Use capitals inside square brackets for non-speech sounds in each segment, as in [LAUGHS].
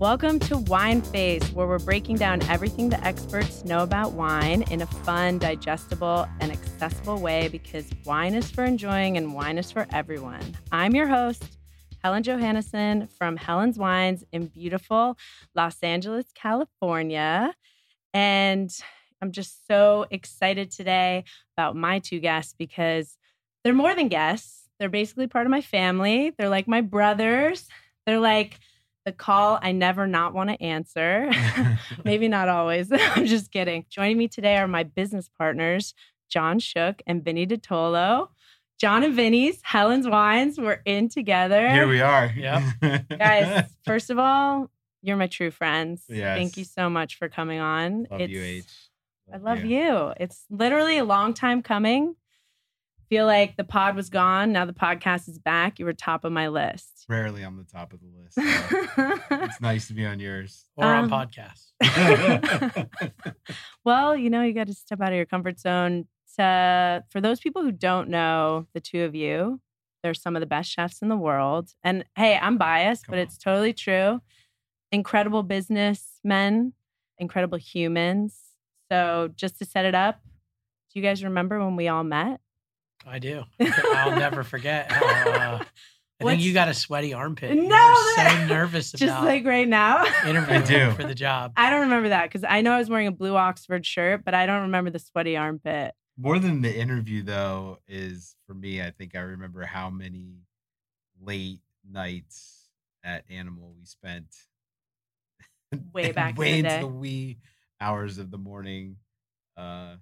Welcome to Wine Face, where we're breaking down everything the experts know about wine in a fun, digestible, and accessible way because wine is for enjoying and wine is for everyone. I'm your host, Helen Johannesen from Helen's Wines in beautiful Los Angeles, California. And I'm just so excited today about my two guests because they're more than guests. They're basically part of my family. They're like my brothers. They're like the call I never not want to answer. [LAUGHS] [LAUGHS] Maybe not always. [LAUGHS] I'm just kidding. Joining me today are my business partners, Jon Shook and Vinny Dotolo. Jon and Vinny's Helen's Wines. We're in together. Here we are. Yep. Guys, first of all, you're my true friends. Yes. Thank you so much for coming on. Love you, H. I love you. It's literally a long time coming. Feel like the pod was gone. Now the podcast is back. You were top of my list. Rarely on the top of the list. [LAUGHS] it's nice to be on yours. or on Um, podcasts. [LAUGHS] [LAUGHS] well, you know, you got to step out of your comfort zone. To, for those people who don't know the two of you, they're some of the best chefs in the world. And hey, I'm biased, Come but on. it's totally true. Incredible businessmen, incredible humans. So, just to set it up, do you guys remember when we all met? I do. I'll never forget. How, uh, I What's- think you got a sweaty armpit. No, you were so that- nervous [LAUGHS] Just about like right now. interviewing I do. for the job. I don't remember that because I know I was wearing a blue Oxford shirt, but I don't remember the sweaty armpit. More than the interview, though, is for me, I think I remember how many late nights at Animal we spent Way [LAUGHS] back in the way into day. the wee hours of the morning, uh,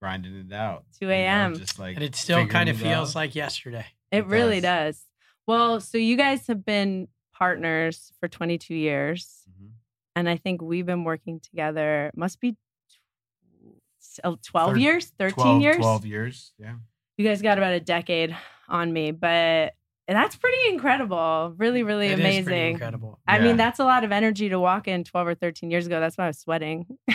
grinding it out. 2 you know, a.m.. Just like and it still kind of feels out. like yesterday. It, It really does. does. Well, so you guys have been partners for 22 years, Mhm. and I think we've been working together. Must be uh, 12 Thir- years, 13 12, years. 12 years. Yeah. You guys got about a decade on me, but that's pretty incredible. Really, really It is pretty amazing. incredible. I Yeah. mean, that's a lot of energy to walk in 12 or 13 years ago. That's why I was sweating. [LAUGHS]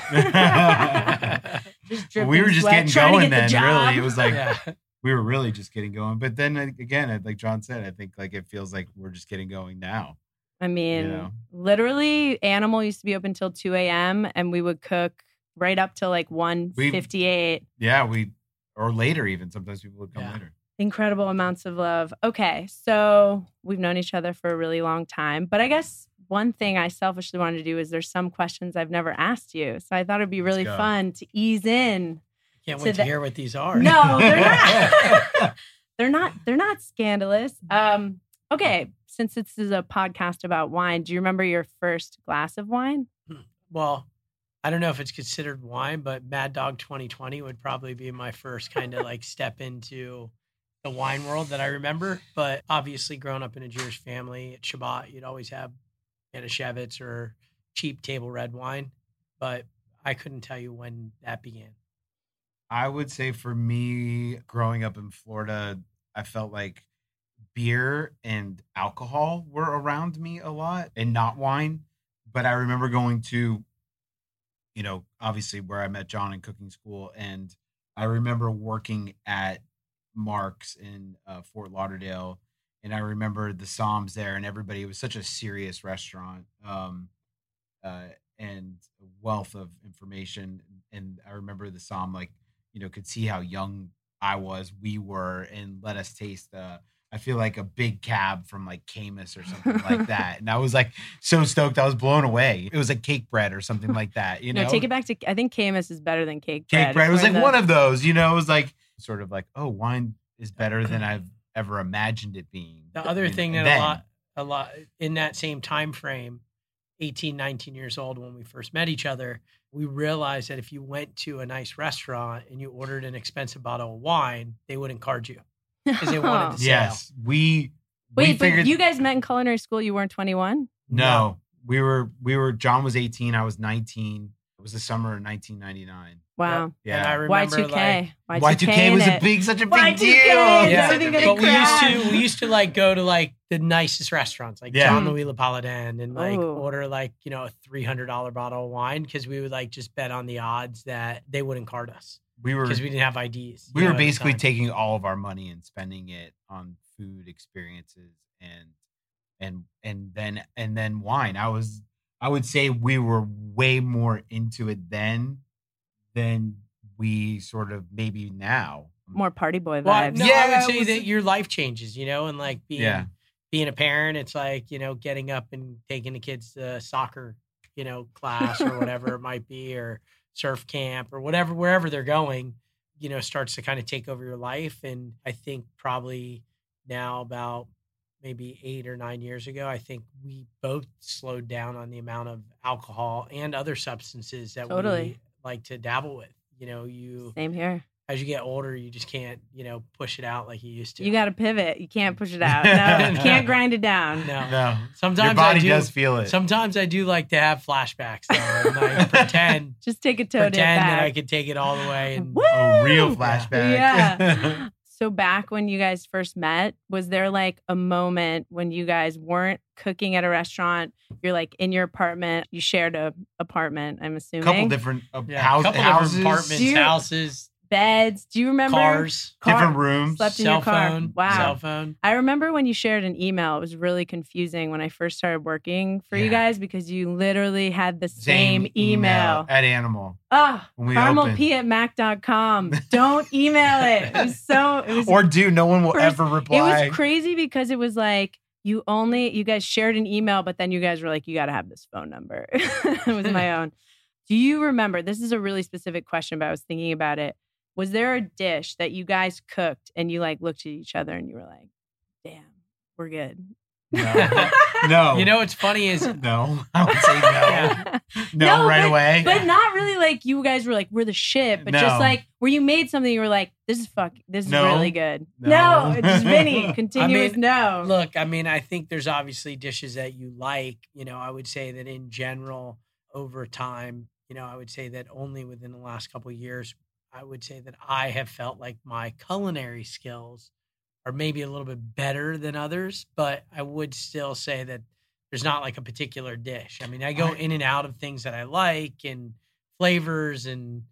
just Well, we were just sweat, getting going get the then. Really, it was like yeah. we were really just getting going. But then again, like Jon said, I think like it feels like we're just getting going now. I mean, know? literally, Animal used to be open till 2 a.m. and we would cook right up till like 1:58. Yeah, we or later even. Sometimes people would come Yeah. later. Incredible amounts of love. Okay, so we've known each other for a really long time, but I guess one thing I selfishly wanted to do is there's some questions I've never asked you, so I thought it'd be really fun to ease in. Can't to wait to the- hear what these are. No, they're [LAUGHS] not. [LAUGHS] they're not. They're not scandalous. Um, okay, since this is a podcast about wine, do you remember your first glass of wine? well, I don't know if it's considered wine, but Mad Dog 2020 would probably be my first kind of like step into the wine world that I remember. But obviously, growing up in a Jewish family at Shabbat, you'd always have Manischewitz or cheap table red wine. But I couldn't tell you when that began. I would say for me, growing up in Florida, I felt like beer and alcohol were around me a lot and not wine. But I remember going to, you know, obviously where I met Jon in cooking school. And I remember working at Marks in uh, Fort Lauderdale, and I remember the somms there, and everybody. It was such a serious restaurant, um, uh, and a wealth of information. And I remember the somm, like you know, could see how young I was, we were, and let us taste. Uh, I feel like a big cab from like Caymus or something like [LAUGHS] that, and I was like so stoked. I was blown away. It was like Cakebread or something like that. You know, no, take it back to. I think Caymus is better than Cakebread. cake bread. It was like in one of those, you know, it was like sort of like, oh, wine is uh, better than I've [CLEARS THROAT] ever imagined it being. The other And- thing and that a lot, a lot in that same time frame, 18, 19 years old when we first met each other, we realized that if you went to a nice restaurant and you ordered an expensive bottle of wine, they wouldn't card you because they wanted to [LAUGHS] sell. Yes, we we Wait, but figured you guys met in culinary school. You weren't 21. no, we were we were Jon was 18, I was 19. It was the summer of 1999. Wow. Yeah. And I remember Y2K. like, Y2K was a big such a big Y2K, deal. yeah, but we used to we used to like go to like the nicest restaurants like Yeah. John Louis Napolitan and like Ooh. order like you know a three hundred dollar bottle of wine because we would like just bet on the odds that they wouldn't card us we were because we didn't have IDs. we you know, were basically taking all of our money and spending it on food experiences and and and then and then wine i was i would say we were way more into it then than we sort of maybe now mm. More party boy Well, vibes. no, Yeah, I would say was- that your life changes, you know, and like being Yeah. being a parent, it's like you know getting up and taking the kids to soccer, you know, class or whatever it [LAUGHS] might be, or surf camp or whatever, wherever they're going, you know, starts to kind of take over your life. And I think probably now about maybe eight or nine years ago, I think we both slowed down on the amount of alcohol and other substances that Totally. we like to dabble with. You know, you Same here. as you get older, you just can't, you know, push it out like you used to. You got to pivot. You can't push it [LAUGHS] out. No, you can't grind it down. no. no Sometimes your body I do, does feel it Sometimes I do like to have flashbacks though, and like [LAUGHS] pretend Just take a toe dip pretend back. that I could take it all the way. And Woo! a real flashback Yeah. [LAUGHS] So back when you guys first met, was there like a moment when you guys weren't cooking at a restaurant? You're like in your apartment. You shared a apartment. I'm assuming. couple different uh, yeah, house, couple houses different apartments, you- houses, beds. Do you remember? cars, Car- different rooms Slept in your car. phone, Wow. cell phone. I remember when you shared an email. It was really confusing when I first started working for you guys because you literally had the same, email. at animal Ah, when we caramel opened. p at mac.com. Don't email it. It was so it was or do no one will First- ever reply. it was crazy because it was like you only you guys shared an email, but then you guys were like, you gotta have this phone number. [LAUGHS] it was my [LAUGHS] own. Do you remember? This is a really specific question, but I was thinking about it. Was there a dish that you guys cooked and you like looked at each other and you were like, damn, we're good? no [LAUGHS] no You know what's funny is [LAUGHS] no i would say no [LAUGHS] Yeah. no, No, right but- away but not really like you guys were like, we're the shit, but just like where you made something, you were like, this is fuck, this is No. really good. No. No, it's just Vinny, continuous mean, no. Look, I mean, I think there's obviously dishes that you like. You know, I would say that in general, over time, you know, I would say that only within the last couple of years, I would say that I have felt like my culinary skills are maybe a little bit better than others, but I would still say that there's not like a particular dish. I mean, I go in and out of things that I like and flavors and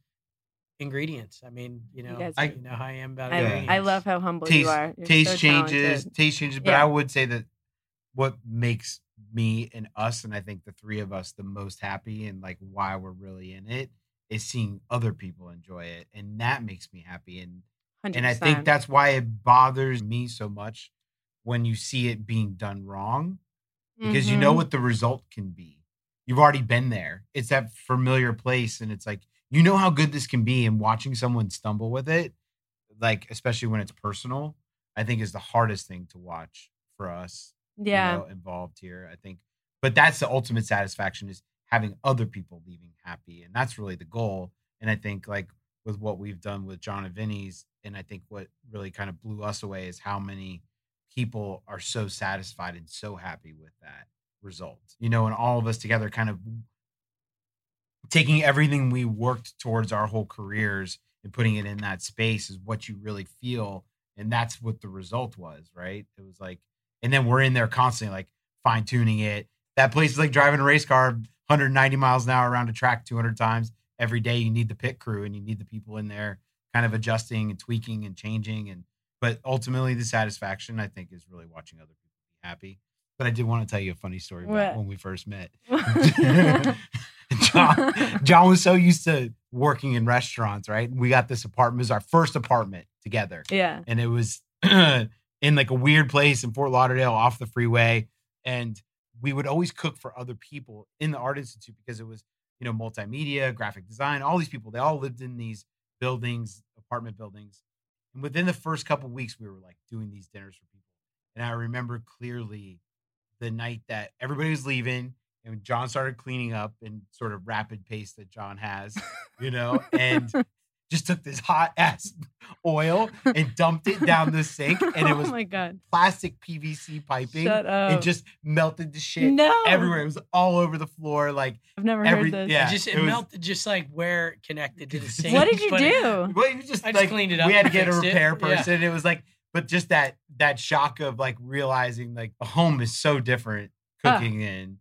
ingredients. I mean, you know, guys I, you know how I am about I. I love how humble taste you are. You're taste so changes talented. taste changes but Yeah. i would say that what makes me and us and i think the three of us the most happy and like why we're really in it is seeing other people enjoy it and that makes me happy and 100%. and i think that's why it bothers me so much when you see it being done wrong because you know Mhm. what the result can be you've already been there it's that familiar place and it's like you know how good this can be and watching someone stumble with it like especially when it's personal i think is the hardest thing to watch for us you yeah. know, involved here i think but that's the ultimate satisfaction is having other people leaving happy and that's really the goal and i think like with what we've done with jon and vinny's and i think what really kind of blew us away is how many people are so satisfied and so happy with that result you know and all of us together kind of taking everything we worked towards our whole careers and putting it in that space is what you really feel and that's what the result was right? It was like and then we're in there constantly like fine tuning it that place is like driving a race car 190 miles an hour around a track 200 times every day you need the pit crew and you need the people in there kind of adjusting and tweaking and changing and but ultimately the satisfaction I think is really watching other people be happy. But I did want to tell you a funny story about What? when we first met. [LAUGHS] [LAUGHS] Jon, Jon was so used to working in restaurants, right? We got this apartment, it was our first apartment together. yeah. And it was [CLEARS THROAT] in like a weird place in Fort Lauderdale off the freeway. And we would always cook for other people in the Art Institute because it was, you know, multimedia, graphic design, all these people, they all lived in these buildings, apartment buildings. And within the first couple weeks, we were like doing these dinners for people. And I remember clearly the night that everybody was leaving and Jon started cleaning up in sort of rapid pace that Jon has, you know, and [LAUGHS] just took this hot ass [LAUGHS] oil and dumped it down the sink. And it [LAUGHS] was oh my god. plastic PVC piping. Shut up. It just melted the shit no everywhere. It was all over the floor. Like, I've never every- heard this. yeah. It just it, it was- melted just like where it connected to the [LAUGHS] sink. What did you but it- do? well, you just I just like cleaned it up we had to get a fixed it. repair Yeah. person. It was like, but just that that shock of like realizing like a home is so different Ah. cooking in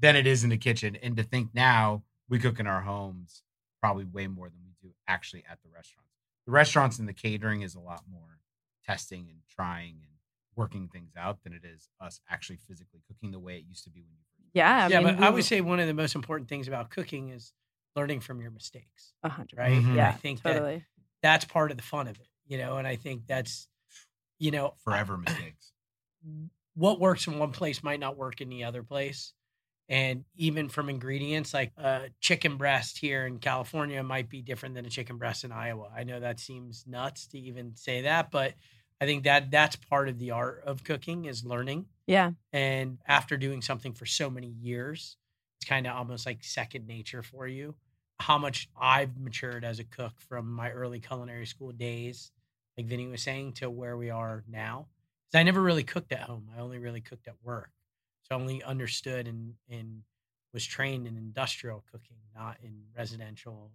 than it is in the kitchen. And to think now we cook in our homes probably way more than we do actually at the restaurants. The restaurants and the catering is a lot more testing and trying and working things out than it is us actually physically cooking the way it used to be when you first Yeah. I yeah, mean, but I would say one of the most important things about cooking is learning from your mistakes, a hundred. right? Mhm. Yeah. I think that that's part of the fun of it, you know. And I think that's, you know, forever mistakes. what works in one place might not work in the other place. And even from ingredients, like a chicken breast here in California might be different than a chicken breast in Iowa. I know that seems nuts to even say that, but I think that that's part of the art of cooking is learning. Yeah. And after doing something for so many years, it's kind of almost like second nature for you. How much I've matured as a cook from my early culinary school days, like Vinny was saying, to where we are now. Because I never really cooked at home. I only really cooked at work. So I only understood and, and was trained in industrial cooking, not in residential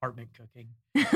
apartment cooking.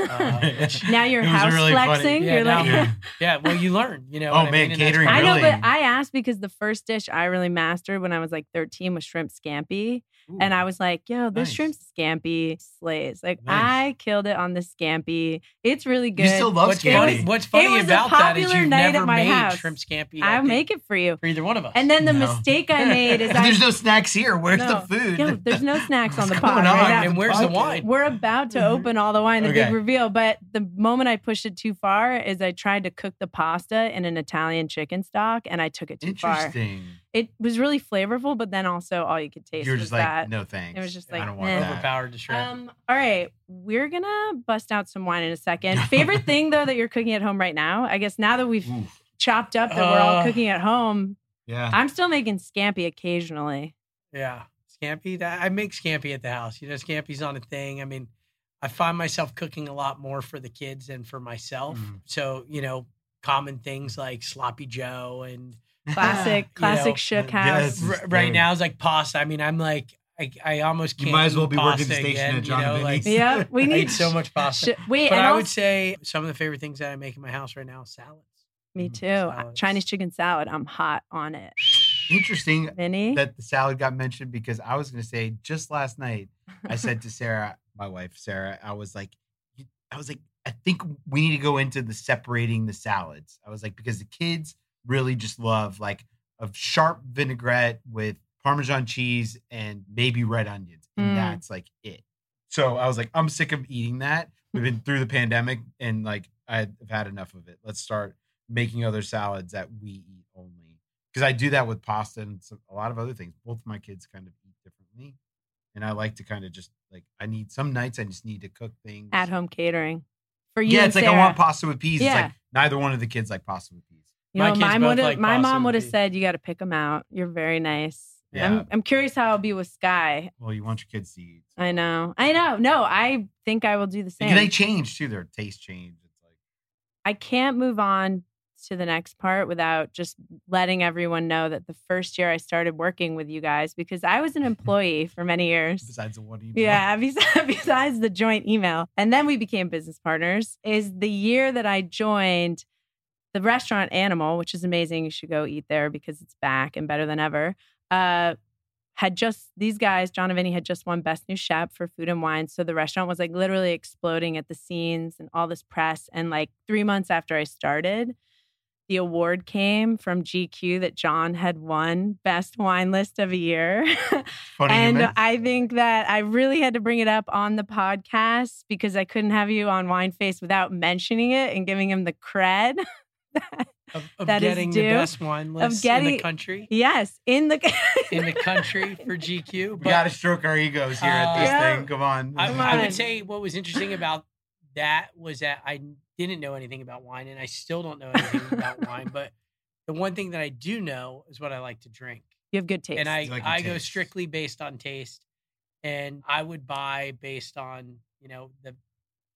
Uh, [LAUGHS] now you're house really flexing. Yeah, you're now- like, Yeah. [LAUGHS] yeah, well, you learn, you know. Oh, what I man, mean? Catering part I know, but I asked because the first dish I really mastered when I was like 13 was shrimp scampi. And I was like, yo, this Nice. shrimp scampi slays. Like, Nice. I killed it on the scampi. It's really good. You still love What's It funny, was- what's funny was a about that is popular you've night at never my made house. shrimp scampi. I I'll think, make it for you. for either one of us. And then the No. mistake I [LAUGHS] made is I There's no snacks here. Where's No. the food? Yo, there's no snacks on the What's pot going right on? And where's the wine? We're about to open all the wine, the Okay. big reveal. But the moment I pushed it too far is I tried to cook the pasta in an Italian chicken stock and I took it too far. Interesting. It was really flavorful, but then also all you could taste You're was just like, that. no thanks. It was just like I like, don't want eh. that. Overpowered to shred. Um, all right, we're gonna bust out some wine in a second. [LAUGHS] Favorite thing though that you're cooking at home right now? I guess now that we've Oof. chopped up that we're all Uh, cooking at home, Yeah. I'm still making scampi occasionally. yeah, scampi. I make scampi at the house. You know, scampi's on a thing. I mean, I find myself cooking a lot more for the kids than for myself. Mhm. So you know, common things like sloppy Joe and Classic, [LAUGHS] You classic know, shook house. This is r- right now is like pasta. I mean, I'm like, I, I almost You can't. might as well be working the station again, at John you know, like, Yeah, we [LAUGHS] need so much pasta. Sh- wait, But and I also, would say some of the favorite things that I make in my house right now is salads. me Mm, too. salads. Chinese chicken salad. I'm hot on it. Interesting Vinny, that the salad got mentioned because I was going to say just last night, I said to Sarah, my wife, Sarah, I was like, I was like, I think we need to go into the separating the salads. I was like, because the kids really just love like a sharp vinaigrette with Parmesan cheese and maybe red onions. And Mm. that's like it. So I was like, I'm sick of eating that. We've been through the pandemic and like I've had enough of it. Let's start making other salads that we eat only. Because I do that with pasta and some, a lot of other things. Both of my kids kind of eat differently. And I like to kind of just like, I need some nights I just need to cook things at home catering for you. Yeah, and it's like I want pasta with peas. It's Yeah. like neither one of the kids like pasta with peas. You My know, kids mine both would like my pasta mom would have said you got to pick them out. You're very nice. Yeah. I'm, I'm curious how I'll be with Sky. Well, you want your kids to eat. I know. I know. No, I think I will do the same. Because they change too. Their taste change. It's like I can't move on to the next part without just letting everyone know that the first year I started working with you guys, because I was an [LAUGHS] employee for many years. besides the one email. Yeah, [LAUGHS] besides, [LAUGHS] besides the joint email. And then we became business partners, is the year that I joined the restaurant Animal, which is amazing. You should go eat there because it's back and better than ever. Uh, had just these guys, Jon and Vinny, had just won Best New Chef for Food and Wine. So the restaurant was like literally exploding at the scenes and all this press. And like three months after I started, the award came from GQ that Jon had won Best Wine List of a Year. [LAUGHS] Funny and mention- I think that I really had to bring it up on the podcast because I couldn't have you on Wine Face without mentioning it and giving him the cred. [LAUGHS] Of, of That is getting the due. best wine list in getting- the country. yes, in the in the country [LAUGHS] for GQ. we got to stroke our egos here at this Uh, Yeah. thing. Come on. I, Come I would say what was interesting about that was that I didn't know anything about wine, and I still don't know [LAUGHS] anything about wine. But the one thing that I do know is what I like to drink, you have good taste. and I like your I go strictly based on taste, and I would buy based on you know the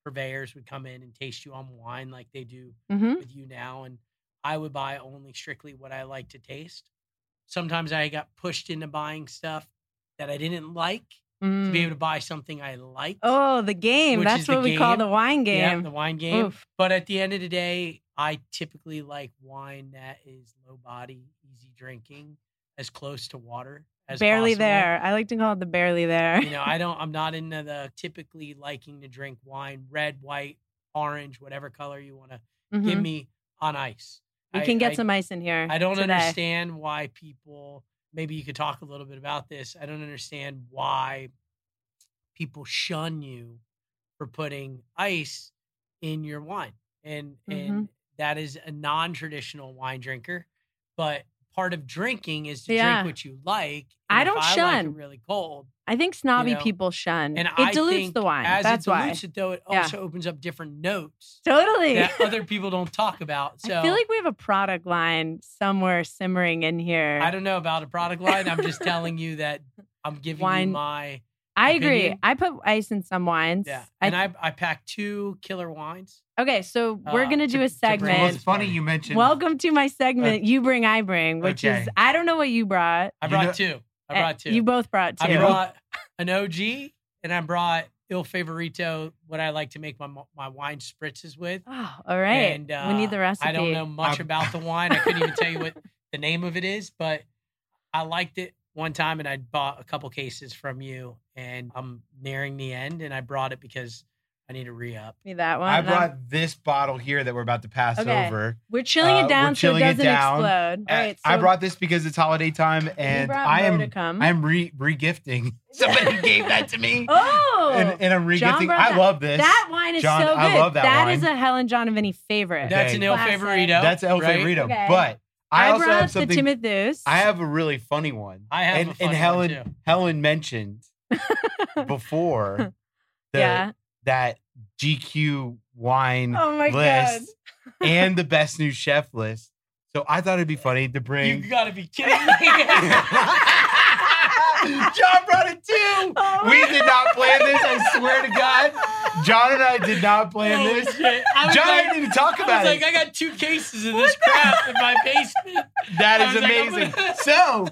purveyors would come in and taste you on wine like they do Mhm. with you now, and I would buy only strictly what I like to taste. Sometimes I got pushed into buying stuff that I didn't like to be Mm. able to buy something I liked. Oh, the game. That's what we call the wine Yeah, game. the wine game. Oof. But at the end of the day, I typically like wine that is low body, easy drinking, as close to water as barely possible. there. I like to call it the barely there. You know, I don't. I'm not into the typically liking to drink wine, red, white, orange, whatever color you want to give Mhm. me on ice. We I- can get I- some ice in here. I don't today. understand why people. Maybe you could talk a little bit about this. I don't understand why people shun you for putting ice in your wine, and Mm-hmm. and that is a non-traditional wine drinker. But part of drinking is to Yeah. drink what you like. I don't I like shun. it really cold, I think snobby know, people shun. and it I dilutes think the wine. As That's it why. dilutes it, though, it Yeah. also opens up different notes Totally. that [LAUGHS] other people don't talk about. So I feel like we have a product line somewhere simmering in here. I don't know about a product line. I'm just telling you that I'm giving Wine- you my I agree. I put ice in some wines. yeah. And I I packed two killer wines. okay, so we're uh, gonna do to- a to bring well, segment. it's funny you mentioned. Welcome to my segment. you bring, I bring, which is I don't know what you brought. I You brought know- two. I Uh, brought two. You both brought two. I brought [LAUGHS] an OG and I brought Il Favorito, what I like to make my my wine spritzes with. oh, all right. And uh, we need the recipe. I don't know much about the wine. I couldn't even tell you what [LAUGHS] the name of it is, but I liked it one time and I bought a couple cases from you and I'm nearing the end and I brought it because I need to re up. Me that one. I and I'm- brought this bottle here that we're about to pass Okay. over. We're chilling uh, it we're down so it chilling it doesn't down. explode. All Uh, right. I brought this because it's holiday time, and brought I am Modicum. I'm re regifting. [LAUGHS] [LAUGHS] Somebody gave that to me, Oh, and, and I'm Jon regifting. brought I that- love this. that wine is Jon, so good. I love that That wine. is a Helen Jon and Vinny favorite. That's Okay. an Il Classic. Favorito. That's El right? Favorito. Okay. But I, I, also brought have the something. Timotheus. I have a really funny one. I have and, a funny and one, Helen too. Helen mentioned [LAUGHS] before the, yeah. That GQ wine Oh my list and the [LAUGHS] best new chef list. So I thought it'd be funny to bring. You gotta be [LAUGHS] kidding me. [LAUGHS] Jon brought it too. Oh we did not plan this. I swear to God, Jon and I did not plan Oh, this. shit. I Jon like- didn't even talk I about was it. like, I got two cases of this crap in my basement. That is I was like, amazing. gonna- so,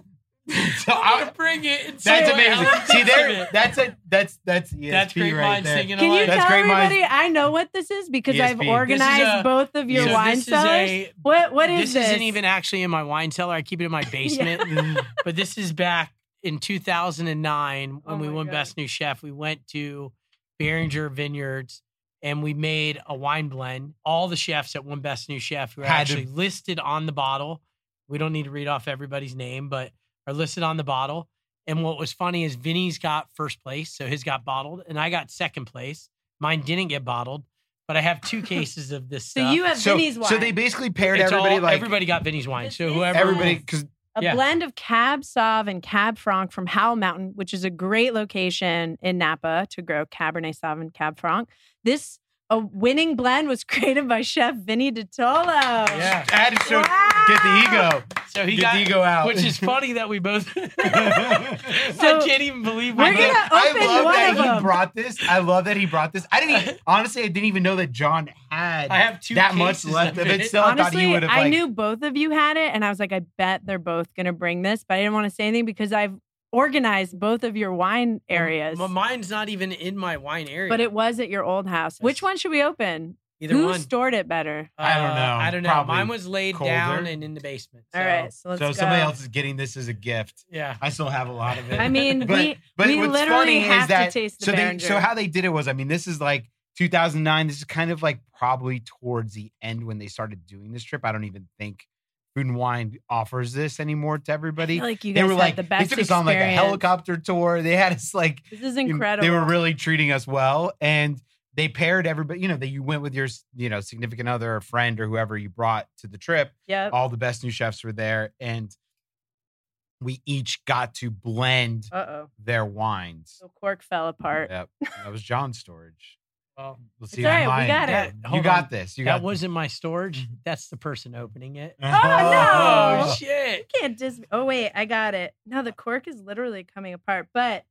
so I'm gonna bring it. And that's see amazing. Helen See thinks there, it. that's a that's that's ESP That's great right minds there. Can you. That's tell great minds. everybody I know what this is because I've ESP. This is organized a- both of your So wine this cellars? a- what what is this, this? isn't even actually in my wine cellar. I keep it in my [LAUGHS] basement. Mm. but this is back in 2009 when Oh we my won God. Best New Chef. We went to Beringer Vineyards and we made a wine blend. All the chefs that won Best New Chef were Had to- actually listed on the bottle. We don't need to read off everybody's name, but are listed on the bottle. And what was funny is Vinny's got first place, so his got bottled, and I got second place. Mine didn't get bottled, but I have two [LAUGHS] cases of this so stuff. you have So, Vinny's wine. so they basically paired It's all- everybody like everybody got Vinny's wine. So is- whoever everybody because a yeah. blend of Cab Sauv and Cab Franc from Howell Mountain, which is a great location in Napa to grow Cabernet Sauv and Cab Franc. This a winning blend was [LAUGHS] created by Chef Vinny Dotolo. Yeah. I had to show, Wow. get the ego, So he get got the ego out. Which is funny that we both. [LAUGHS] [LAUGHS] So, I can't even believe we're we gonna both- I love one that of he them. brought this. I love that he brought this. I didn't even, honestly. I didn't even know that Jon had I have two that much left of it. it. Still, I thought Honestly, he. I Like, knew both of you had it, and I was like, I bet they're both gonna bring this, but I didn't want to say anything because I've organized both of your wine areas. Well, mine's not even in my wine area. but it was at your old house. Which one should we open? Either Who one. stored it better? I don't Uh, know. I don't know. Probably Mine was laid down and in the basement. All so- right, so let's so go. somebody else is getting this as a gift. Yeah. I still have a lot of it. I mean, [LAUGHS] but, we but we what's literally funny have is that to taste the so they so how they did it was I mean this is like 2009. This is kind of like probably towards the end when they started doing this trip. I don't even think Food and Wine offers this anymore to everybody. like you they guys were had like the they best took us on like a helicopter tour. They had us like This is you know, incredible. They were really treating us well, and they paired everybody. You know, that you went with your you know significant other, or friend, or whoever you brought to the trip. Yeah, All the best new chefs were there, and we each got to blend Uh oh. their wines. So cork fell apart. Yep, that was Jon's storage. Well, We'll It's see all right, we got it. that, You hold got on. this. You that got wasn't my storage. That's the person opening it. Oh, no. Oh, Oh. shit. You can't just. Oh wait, I got it. No, the cork is literally coming apart, but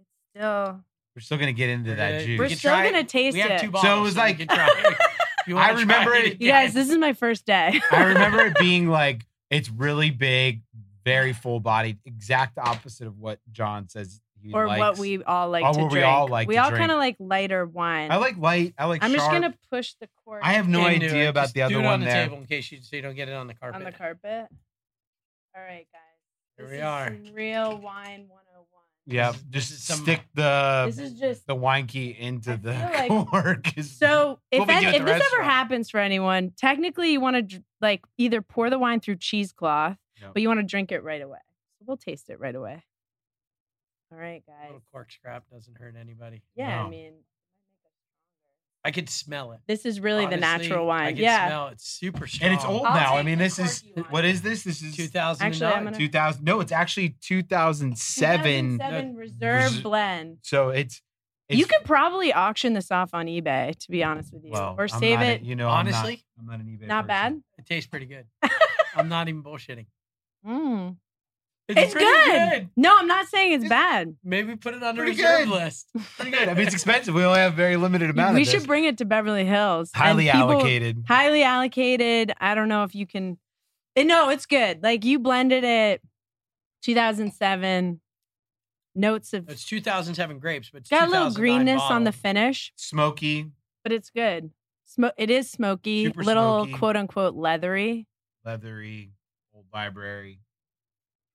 it's still. We're still gonna get into that Uh, juice. We're can still try it. gonna taste we have it. two So it was we like- can try it. [LAUGHS] If you I wanna try remember it- You guys, this is my first day. [LAUGHS] I remember it being like it's really big, very full bodied, exact opposite of what Jon says he or likes. what we all like Or to what drink. we all like We to all drink. kind of like lighter wine. I like light. I like. I'm just sharp. gonna push the cork. I have no Can't do idea it. about Just the other do it one on the there. table in case you so you don't get it on the carpet. on the carpet. All right, guys. Here This we is are. some real wine 101. Yeah, This is- just this is some- stick the This is just the wine key into the feel [LAUGHS] like- cork. is- So if, what we do any, at if the this ever restaurant. happens for anyone, technically you want to like either pour the wine through cheesecloth, Yep. but you want to drink it right away. We'll taste it right away. All right, guys. A little cork scrap doesn't hurt anybody. Yeah, I mean, I could smell it. this is really the Honestly, natural I wine. can Yeah. smell it. It's super strong. and it's old I'll now. I mean, this is corky what is this? This is 2009. Actually, gonna- 2000. No, it's actually 2007. 2007 reserve Res- blend. So it's, it's you could probably auction this off on eBay, to be honest with you, well, or save not a- it. you know, I'm not- Honestly? I'm not, an eBay. not person. bad. It tastes pretty good. [LAUGHS] I'm not even bullshitting. Mm. It's, It's, pretty good. No, I'm not saying it's It's- bad. Maybe put it on the Pretty reserve good. list. [LAUGHS] Pretty good. I mean, it's expensive. We only have a very limited amount we of this. should bring it to Beverly Hills. highly people- allocated. highly allocated. I don't know if you can. eh, No, it's good. Like you blended it, 2007. Notes of It's 2007 grapes, but it's got a little 2009 greenness on the finish, Smoky, but it's good. Smo- it is smoky, Super little smoky. quote unquote leathery. leathery, old library.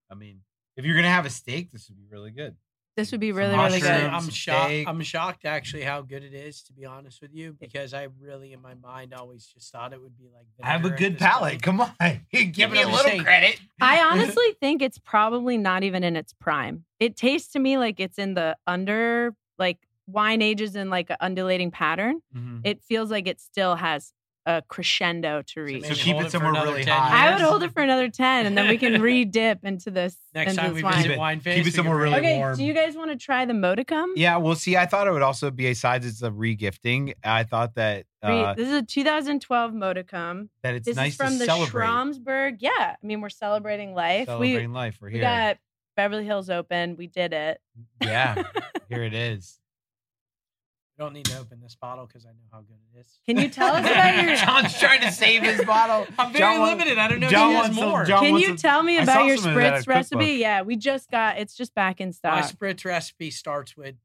I mean, if you're gonna have a steak, this would be really good. This would be Some really, really good. mushrooms. I'm some shocked. steak. I'm shocked actually how good it is. To be honest with you, because I really in my mind always just thought it would be like. I have a vinegar at good this palate. point. Come on, [LAUGHS] give Yeah, me but a I'm little saying- credit. I [LAUGHS] honestly think it's probably not even in its prime. It tastes to me like it's in the under, like wine ages in like an undulating pattern. Mhm. It feels like it still has a crescendo to reach. So maybe keep it somewhere really 10 high. I would hold it for another 10 and then we can [LAUGHS] re-dip into this. Next into time this we wine. visit Wine Face, keep it somewhere really it. Okay, warm. do you guys want to try the modicum? Yeah, well, see, I thought it would also be a size. It's a regifting. I thought that uh, this is a 2012 modicum. that it's This nice is from to the celebrate. Schramsberg. Yeah, I mean we're celebrating life. Celebrating life. We're here. we got Beverly Hills Open. We did it. yeah, [LAUGHS] here it is. You don't need to open this bottle because I know how good it is. Can you tell us about your? [LAUGHS] Jon's trying to save his bottle. [LAUGHS] I'm very Jon limited. I don't know Jon if he has wants some- more. Jon Can wants you some- tell me about your some of that at spritz recipe? cookbook. Yeah, we just got. It's just back in stock. My spritz recipe starts with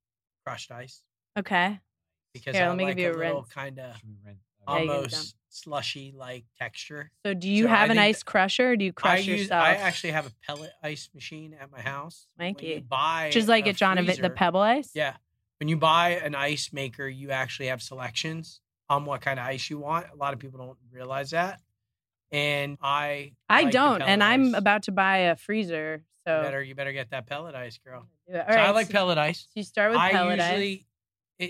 crushed ice Okay. because Here, I let me like give you a a little kind of Should we rent- Yeah, you get it almost slushy like texture. So do you So I have an ice crusher? Or do you I crush use. yourself? I actually have a pellet ice machine at my house. When you Wanky. buy just like a at Jon, of the pebble ice. Yeah. When you buy an ice maker, you actually have selections on what kind of ice you want. A lot of people don't realize that. And I I like don't, pellet and I'm about to buy a freezer. So You better you better get that pellet ice, girl. do it. All so I like so pellet ice. you start with I pellet usually ice.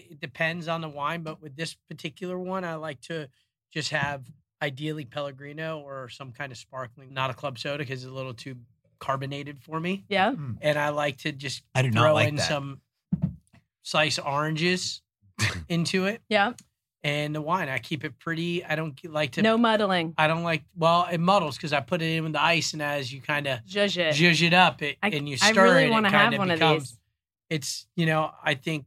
it, it depends on the wine, but with this particular one, I like to just have ideally Pellegrino or some kind of sparkling, not a club soda because it's a little too carbonated for me. Yeah. Mm. And I like to just I do not throw like in that. some sliced oranges [LAUGHS] into it Yeah. and the wine. I keep it pretty. I don't like to. No muddling. I don't like. Well, it muddles because I put it in with the ice, and as you kind of Zhuzh it. zhuzh it up, it I, and you I stir really it, want it to have kinda one becomes, of these. It's you know I think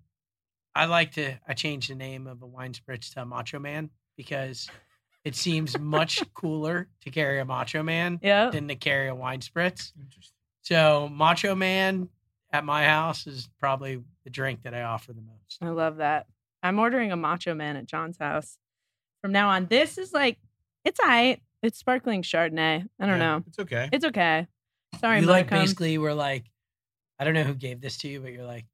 I like to. I changed the name of a wine spritz to Macho Man because it seems [LAUGHS] much cooler to carry a Macho Man Yeah. than to carry a wine spritz. So Macho Man at my house is probably the drink that I offer the most. I love that. I'm ordering a Macho Man at Jon's house. from now on. This is like it's alright. It's sparkling Chardonnay. I don't Yeah, know. It's okay. It's okay. Sorry, you like Montcalm. basically were like, I don't know who gave this to you, but you're like,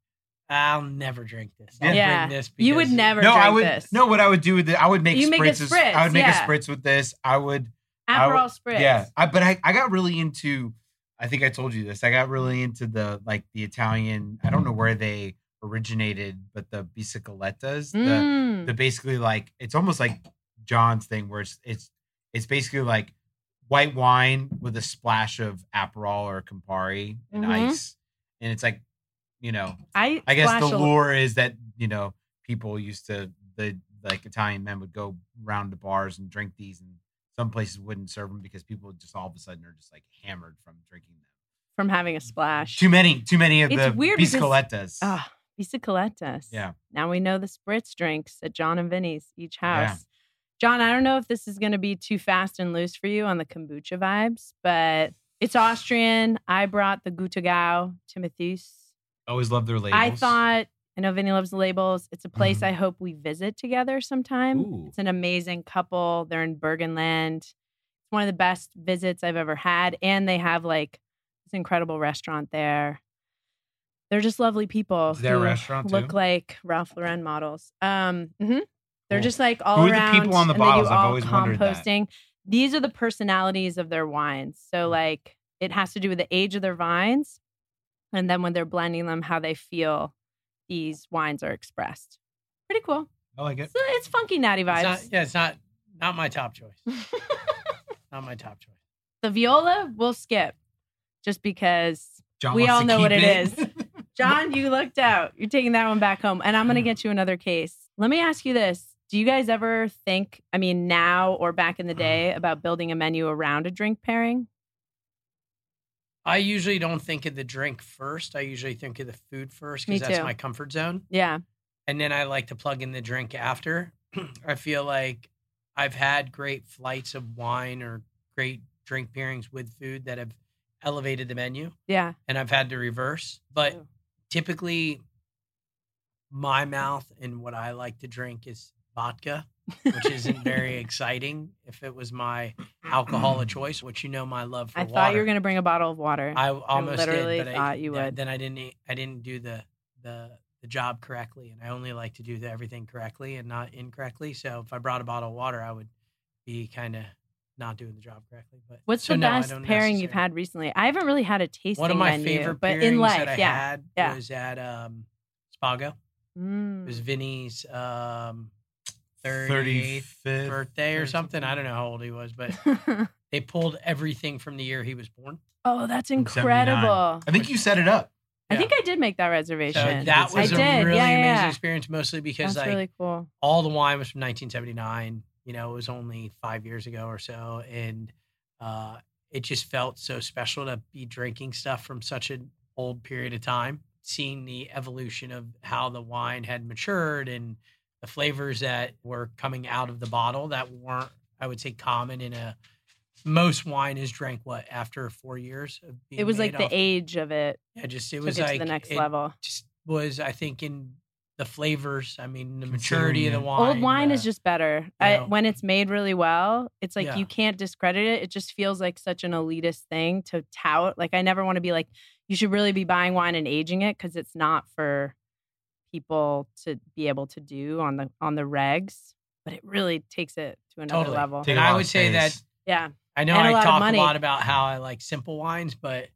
I'll never drink this. I'll Yeah. bring this. You would because- never no, I would this. no. What I would do with it, I would make You make a spritzes. spritz, I would make yeah. a spritz with this. I would. I Aperol would- spritz. Yeah, I, but I, I got really into. I think I told you this. I got really into the like the Italian. I don't know where they originated, but the biciclettas. The Mm. the basically like it's almost like Jon's thing where it's it's it's basically like white wine with a splash of Aperol or Campari and Mhm. ice, and it's like you know I I guess the lure is that you know people used to the like Italian men would go round to bars and drink these, and some places wouldn't serve them because people just all of a sudden are just like hammered from drinking them. from having a splash. Too many, too many of It's the weird because- biciclettas. Ah. Yeah. Now we know the spritz drinks at Jon and Vinny's each Yeah. house. Jon, I don't know if this is going to be too fast and loose for you on the kombucha vibes, but it's Austrian. I brought the Gut Oggau Timotheus. Always love their labels. I thought, I know Vinny loves the labels. It's a place Mhm. I hope we visit together sometime. Ooh. It's an amazing couple. They're in Burgenland. It's one of the best visits I've ever had. And they have like this incredible restaurant there. They're just lovely people. Is there restaurant, Look too? like Ralph Lauren models. Um, mhm. They're Cool. just like all Who are the around. people on the bottles? I've always wondered that. composting. These are the personalities of their wines. So like it has to do with the age of their vines, and then when they're blending them, how they feel these wines are expressed. Pretty cool. I like it. So it's funky natty It's vibes. not, yeah, it's not not my top choice. [LAUGHS] not my top choice. the viola we'll skip just because Jon we all know what keep it is. [LAUGHS] Jon, you looked out. You're taking that one back home. And I'm going to Mm. get you another case. Let me ask you this. Do you guys ever think, I mean, now or back in the day, about building a menu around a drink pairing? I usually don't think of the drink first. I usually think of the food first because that's too. my comfort zone. Yeah. and then I like to plug in the drink after. [CLEARS THROAT] I feel like I've had great flights of wine or great drink pairings with food that have elevated the menu, Yeah. and I've had to reverse. But typically, my mouth and what I like to drink is vodka, which isn't very exciting. If it was my alcohol of [CLEARS THROAT] choice, which you know my love for water. I water. thought you were going to bring a bottle of water. I almost literally did, but I, thought you then- would. Then I didn't. I didn't do the the the job correctly, and I only like to do the, everything correctly and not incorrectly. So if I brought a bottle of water, I would be kind of not doing the job correctly. But What's so the no, best don't pairing you've had recently? I haven't really had a tasting One of my menu, favorite but pairings in life, that I yeah. had yeah. was at um, Spago. Mm. It was Vinny's um, 38th 35th birthday or or something. I don't know how old he was, but [LAUGHS] they pulled everything from the year he was born. oh, that's From 79. incredible. I think you set it up. I Yeah. think I did make that So reservation. that was a did. really Yeah, yeah, amazing yeah. experience, mostly because That's like really cool. all the wine was from 1979. You know, it was only five years ago or so, and uh, it just felt so special to be drinking stuff from such an old period of time. Seeing the evolution of how the wine had matured and the flavors that were coming out of the bottle that weren't, I would say, common in a most wine is drank what after four years of being It was like made the off- age of it yeah just it was it like to the next it level. just was I think in the flavors. I mean, the maturity of the wine. Old wine is just better. I, when it's made really well, it's like Yeah. you can't discredit it. It just feels like such an elitist thing to tout. Like I never want to be like, you should really be buying wine and aging it because it's not for people to be able to do on the on the regs. But it really takes it to another Totally. level. Take And a I lot would say that yeah. I know And a I lot of talk a lot about how I like simple wines, but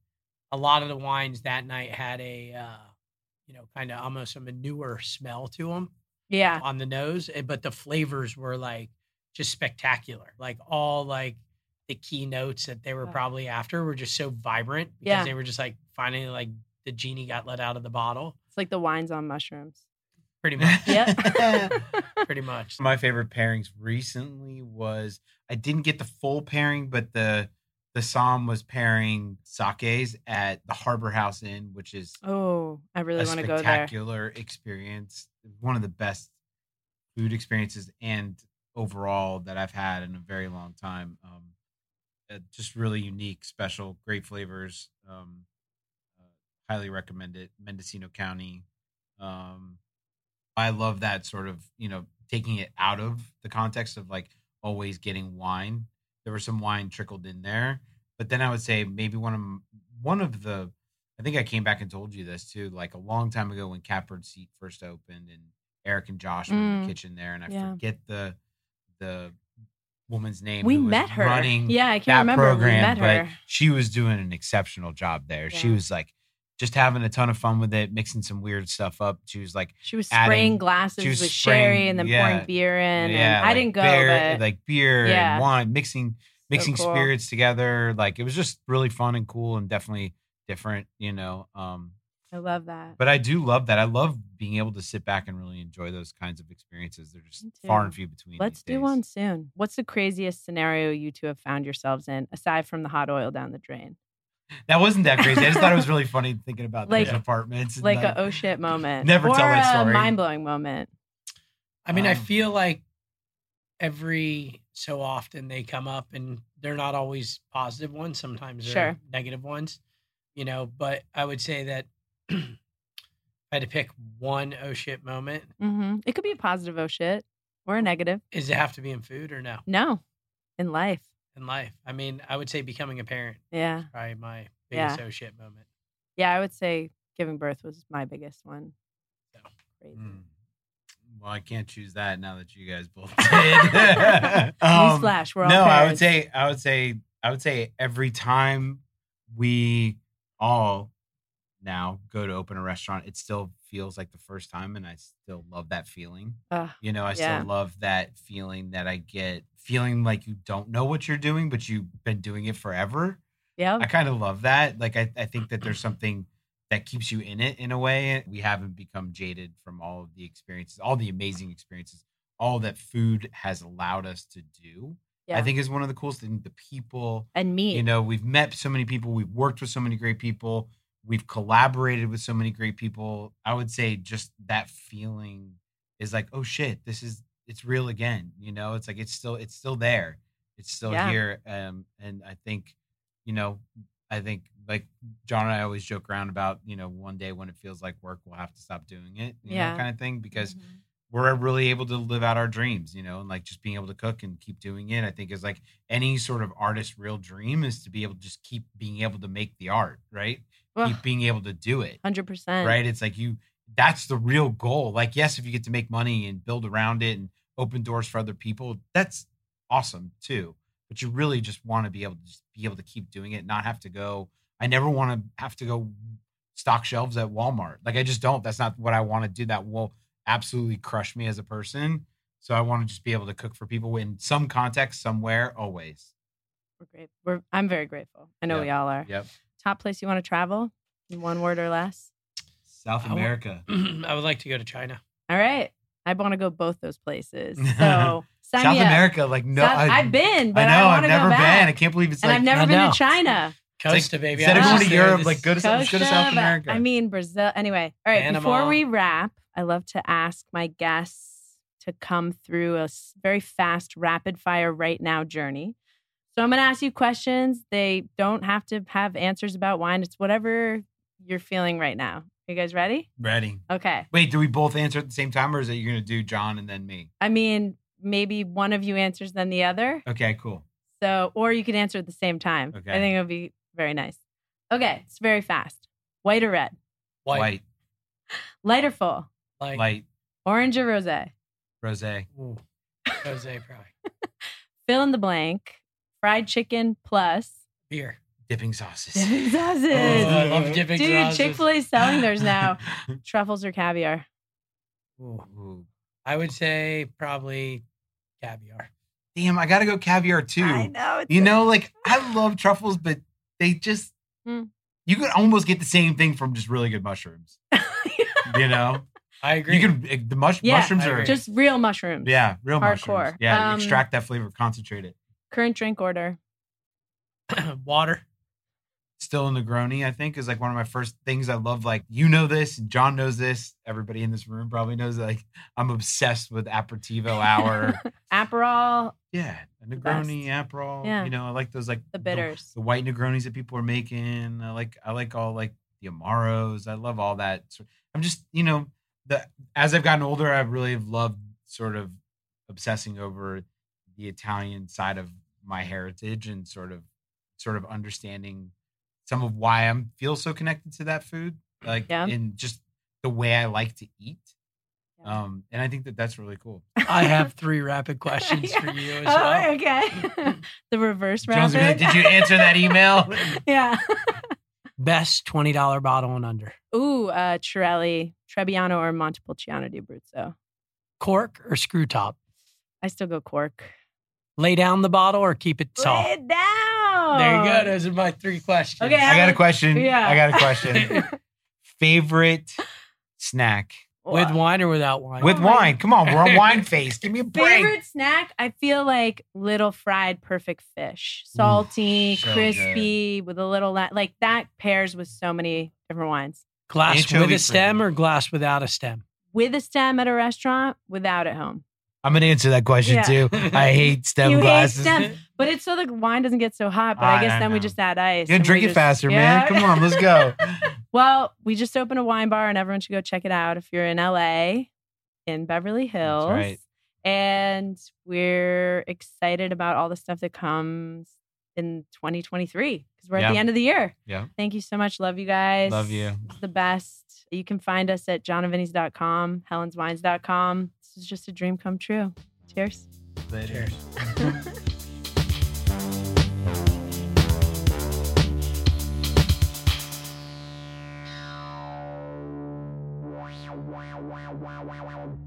a lot of the wines that night had a, uh, you know, kind of almost a manure smell to them Yeah. on the nose, eh, but the flavors were like just spectacular. Like all like the key notes that they were probably after were just so vibrant because Yeah. they were just like finally like the genie got let out of the bottle, It's like the wines on mushrooms. pretty [LAUGHS] much. yeah. [LAUGHS] pretty much. My favorite pairings recently was I didn't get the full pairing, but the the Somm was pairing sakes at the Harbor House Inn, which is oh, I really want to go there. spectacular experience. One of the best food experiences and overall that I've had in a very long time. Um, uh, just really unique, special, great flavors. Um, highly recommend it. Mendocino County. Um, I love that sort of you know taking it out of the context of like always getting wine. There was some wine trickled in there, but then I would say maybe one of one of the. I think I came back and told you this too, like a long time ago when Catbird Seat first opened, and Eric and Josh were in Mm. the kitchen there, and I Yeah. forget the the woman's name. We met her. running Yeah, I can't that remember. We program, met but she was doing an exceptional job there. She was like just having a ton of fun with it, mixing some weird stuff up. She was like She was adding- spraying glasses was with spraying- sherry and then yeah, pouring beer in. yeah, and I didn't go, beer, but like beer Yeah. and wine, mixing mixing cool. spirits together. Like it was just really fun and cool and definitely different, you know. Um, I love that. but I do love that. I love being able to sit back and really enjoy those kinds of experiences. They're just far and few between. Let's do days. one soon. What's the craziest scenario you two have found yourselves in, aside from the hot oil down the drain? That wasn't that crazy. I just thought it was really funny thinking about Like- those apartments. Like the- a oh shit moment. Never or tell that a story. mind blowing moment. I mean, I Um, feel like every so often they come up and they're not always positive ones. Sometimes they're Sure. negative ones, you know, but I would say that [CLEARS THROAT] if I had to pick one oh shit moment, hmm It could be a positive oh shit or a negative. does it have to be in food or no? No, in life. In life. I mean, I would say becoming a parent Yeah. probably my Yeah. biggest oh shit moment. Yeah, I would say giving birth was my biggest one. So. Crazy. Mm. Well, I can't choose that now that you guys both [LAUGHS] did. [LAUGHS] Um, Newsflash, we're all no, I would say, I would say, I would say every time we all now go to open a restaurant, it still feels like the first time, and I still love that feeling. Ugh, You know, I Yeah. still love that feeling that I get, feeling like you don't know what you're doing, but you've been doing it forever. Yeah. I kind of love that. Like, I, I think that there's something that keeps you in it in a way. We haven't become jaded from all of the experiences, all the amazing experiences, all that food has allowed us to do. yeah. I think is one of the coolest things. The people, and me. you know, we've met so many people, we've worked with so many great people, we've collaborated with so many great people. I would say just that feeling is like, oh shit, this is it's real again. You know, it's like it's still it's still there. It's still Yeah. here. Um, and I think, you know, I think like Jon and I always joke around about, you know, one day when it feels like work, we'll have to stop doing it, you Yeah. know, kind of thing. Because Mhm. we're really able to live out our dreams, you know, and like just being able to cook and keep doing it. I think is like any sort of artist real dream is to be able to just keep being able to make the art, right? Ugh, Keep being able to do it, 100%. right? It's like you, that's the real goal. Like, yes, if you get to make money and build around it and open doors for other people, that's awesome too. But you really just want to be able to just be able to keep doing it, not have to go. I never want to have to go stock shelves at Walmart. Like I just don't. That's not what I want to do. That will absolutely crush me as a person. So I want to just be able to cook for people in some context, somewhere, always. We're great. We're, I'm very grateful. I know Yep. we all are. Yep. Top place you want to travel? In one word or less? South I wa- America. [CLEARS THROAT] I would like to go to China. All right. I want to go both those places. [LAUGHS] So sign South me up. America, like no, South- I, I've been, but I know I I've never go been. back. I can't believe it's and like I've never I been know. to China. It's like, Costa, baby. Instead of I going to Europe, like go to South, let's go to South America. I mean Brazil. Anyway, all right. Before we wrap, I love to ask my guests to come through a very fast, rapid fire right now journey. So I'm going to ask you questions. They don't have to have answers about wine. It's whatever you're feeling right now. You guys ready? Ready. Okay. Wait, do we both answer at the same time, or is it you're gonna do Jon and then me? I mean, maybe one of you answers then the other. Okay, cool. So, or you can answer at the same time. Okay. I think it would be very nice. Okay, it's very fast. White or red? White, White, Light or full? like, light, Orange or rosé? rosé, Ooh, Jose probably. [LAUGHS] Fill in the blank. Fried chicken plus Beer. Dipping sauces. dipping [LAUGHS] sauces. Oh, I love dipping Dude, sauces. Chick Fil A selling theirs [LAUGHS] now. Truffles or caviar? Ooh. Ooh. I would say probably caviar. Damn, I gotta go caviar too. I know. It's You know, like I love truffles, but they just Hmm. you could almost get the same thing from just really good mushrooms. [LAUGHS] You know, I agree. you can eh, the mush, Yeah, mushrooms are just real mushrooms. yeah, real Hardcore. mushrooms. Yeah, Um, extract that flavor, concentrate it. Current drink order. [COUGHS] water. Still a Negroni, I think, is like one of my first things I love. Like you know this, Jon knows this. Everybody in this room probably knows. Like I'm obsessed with aperitivo hour. [LAUGHS] Aperol, yeah, a The Negroni, Aperol. Yeah. You know, I like those like the bitters. the white Negronis that people are making. I like I like all like the Amaros. I love all that. I'm just you know the as I've gotten older, I've really loved sort of obsessing over the Italian side of my heritage and sort of sort of understanding some of why I'm feel so connected to that food, like Yeah. in just the way I like to eat. Yeah. Um, and I think that that's really cool. [LAUGHS] I have three rapid questions for you as well. Oh, okay. [LAUGHS] the reverse Jones, would like, rapid. did you answer that email? [LAUGHS] yeah. Best twenty dollar bottle and under. Ooh, uh, Torelli, Trebbiano, or Montepulciano di Abruzzo. Cork or screw top. I still go cork. Lay down the bottle or keep it tall. Lay it down. There you go. Oh. Those are my three questions. Okay, I got a question. Yeah. I got a question. [LAUGHS] Favorite snack With wine or without wine? with Oh my- wine? Come on, we're on wine face. Give me a break. Favorite snack? I feel like little fried perfect fish, salty, so crispy, with a little la- like that pairs with so many different wines. glass Anchovy with a stem fritters. or glass without a stem? With a stem at a restaurant, without at home. I'm gonna answer that question Yeah. too. I [LAUGHS] hate stem You hate glasses. stem. But it's so the wine doesn't get so hot. But I I- guess then we know. just add ice. Yeah, and we drink it just- faster, Yeah. man. Come on, let's go. [LAUGHS] Well, we just opened a wine bar, and everyone should go check it out if you're in LA, in Beverly Hills. right. And we're excited about all the stuff that comes in 2023 because we're at Yeah. the end of the year. Yeah. Thank you so much. Love you guys. Love you. The best. You can find us at jonandvinnys.com, helenswines.com. This is just a dream come true. Cheers. Later. Wow, wow, wow, wow, wow.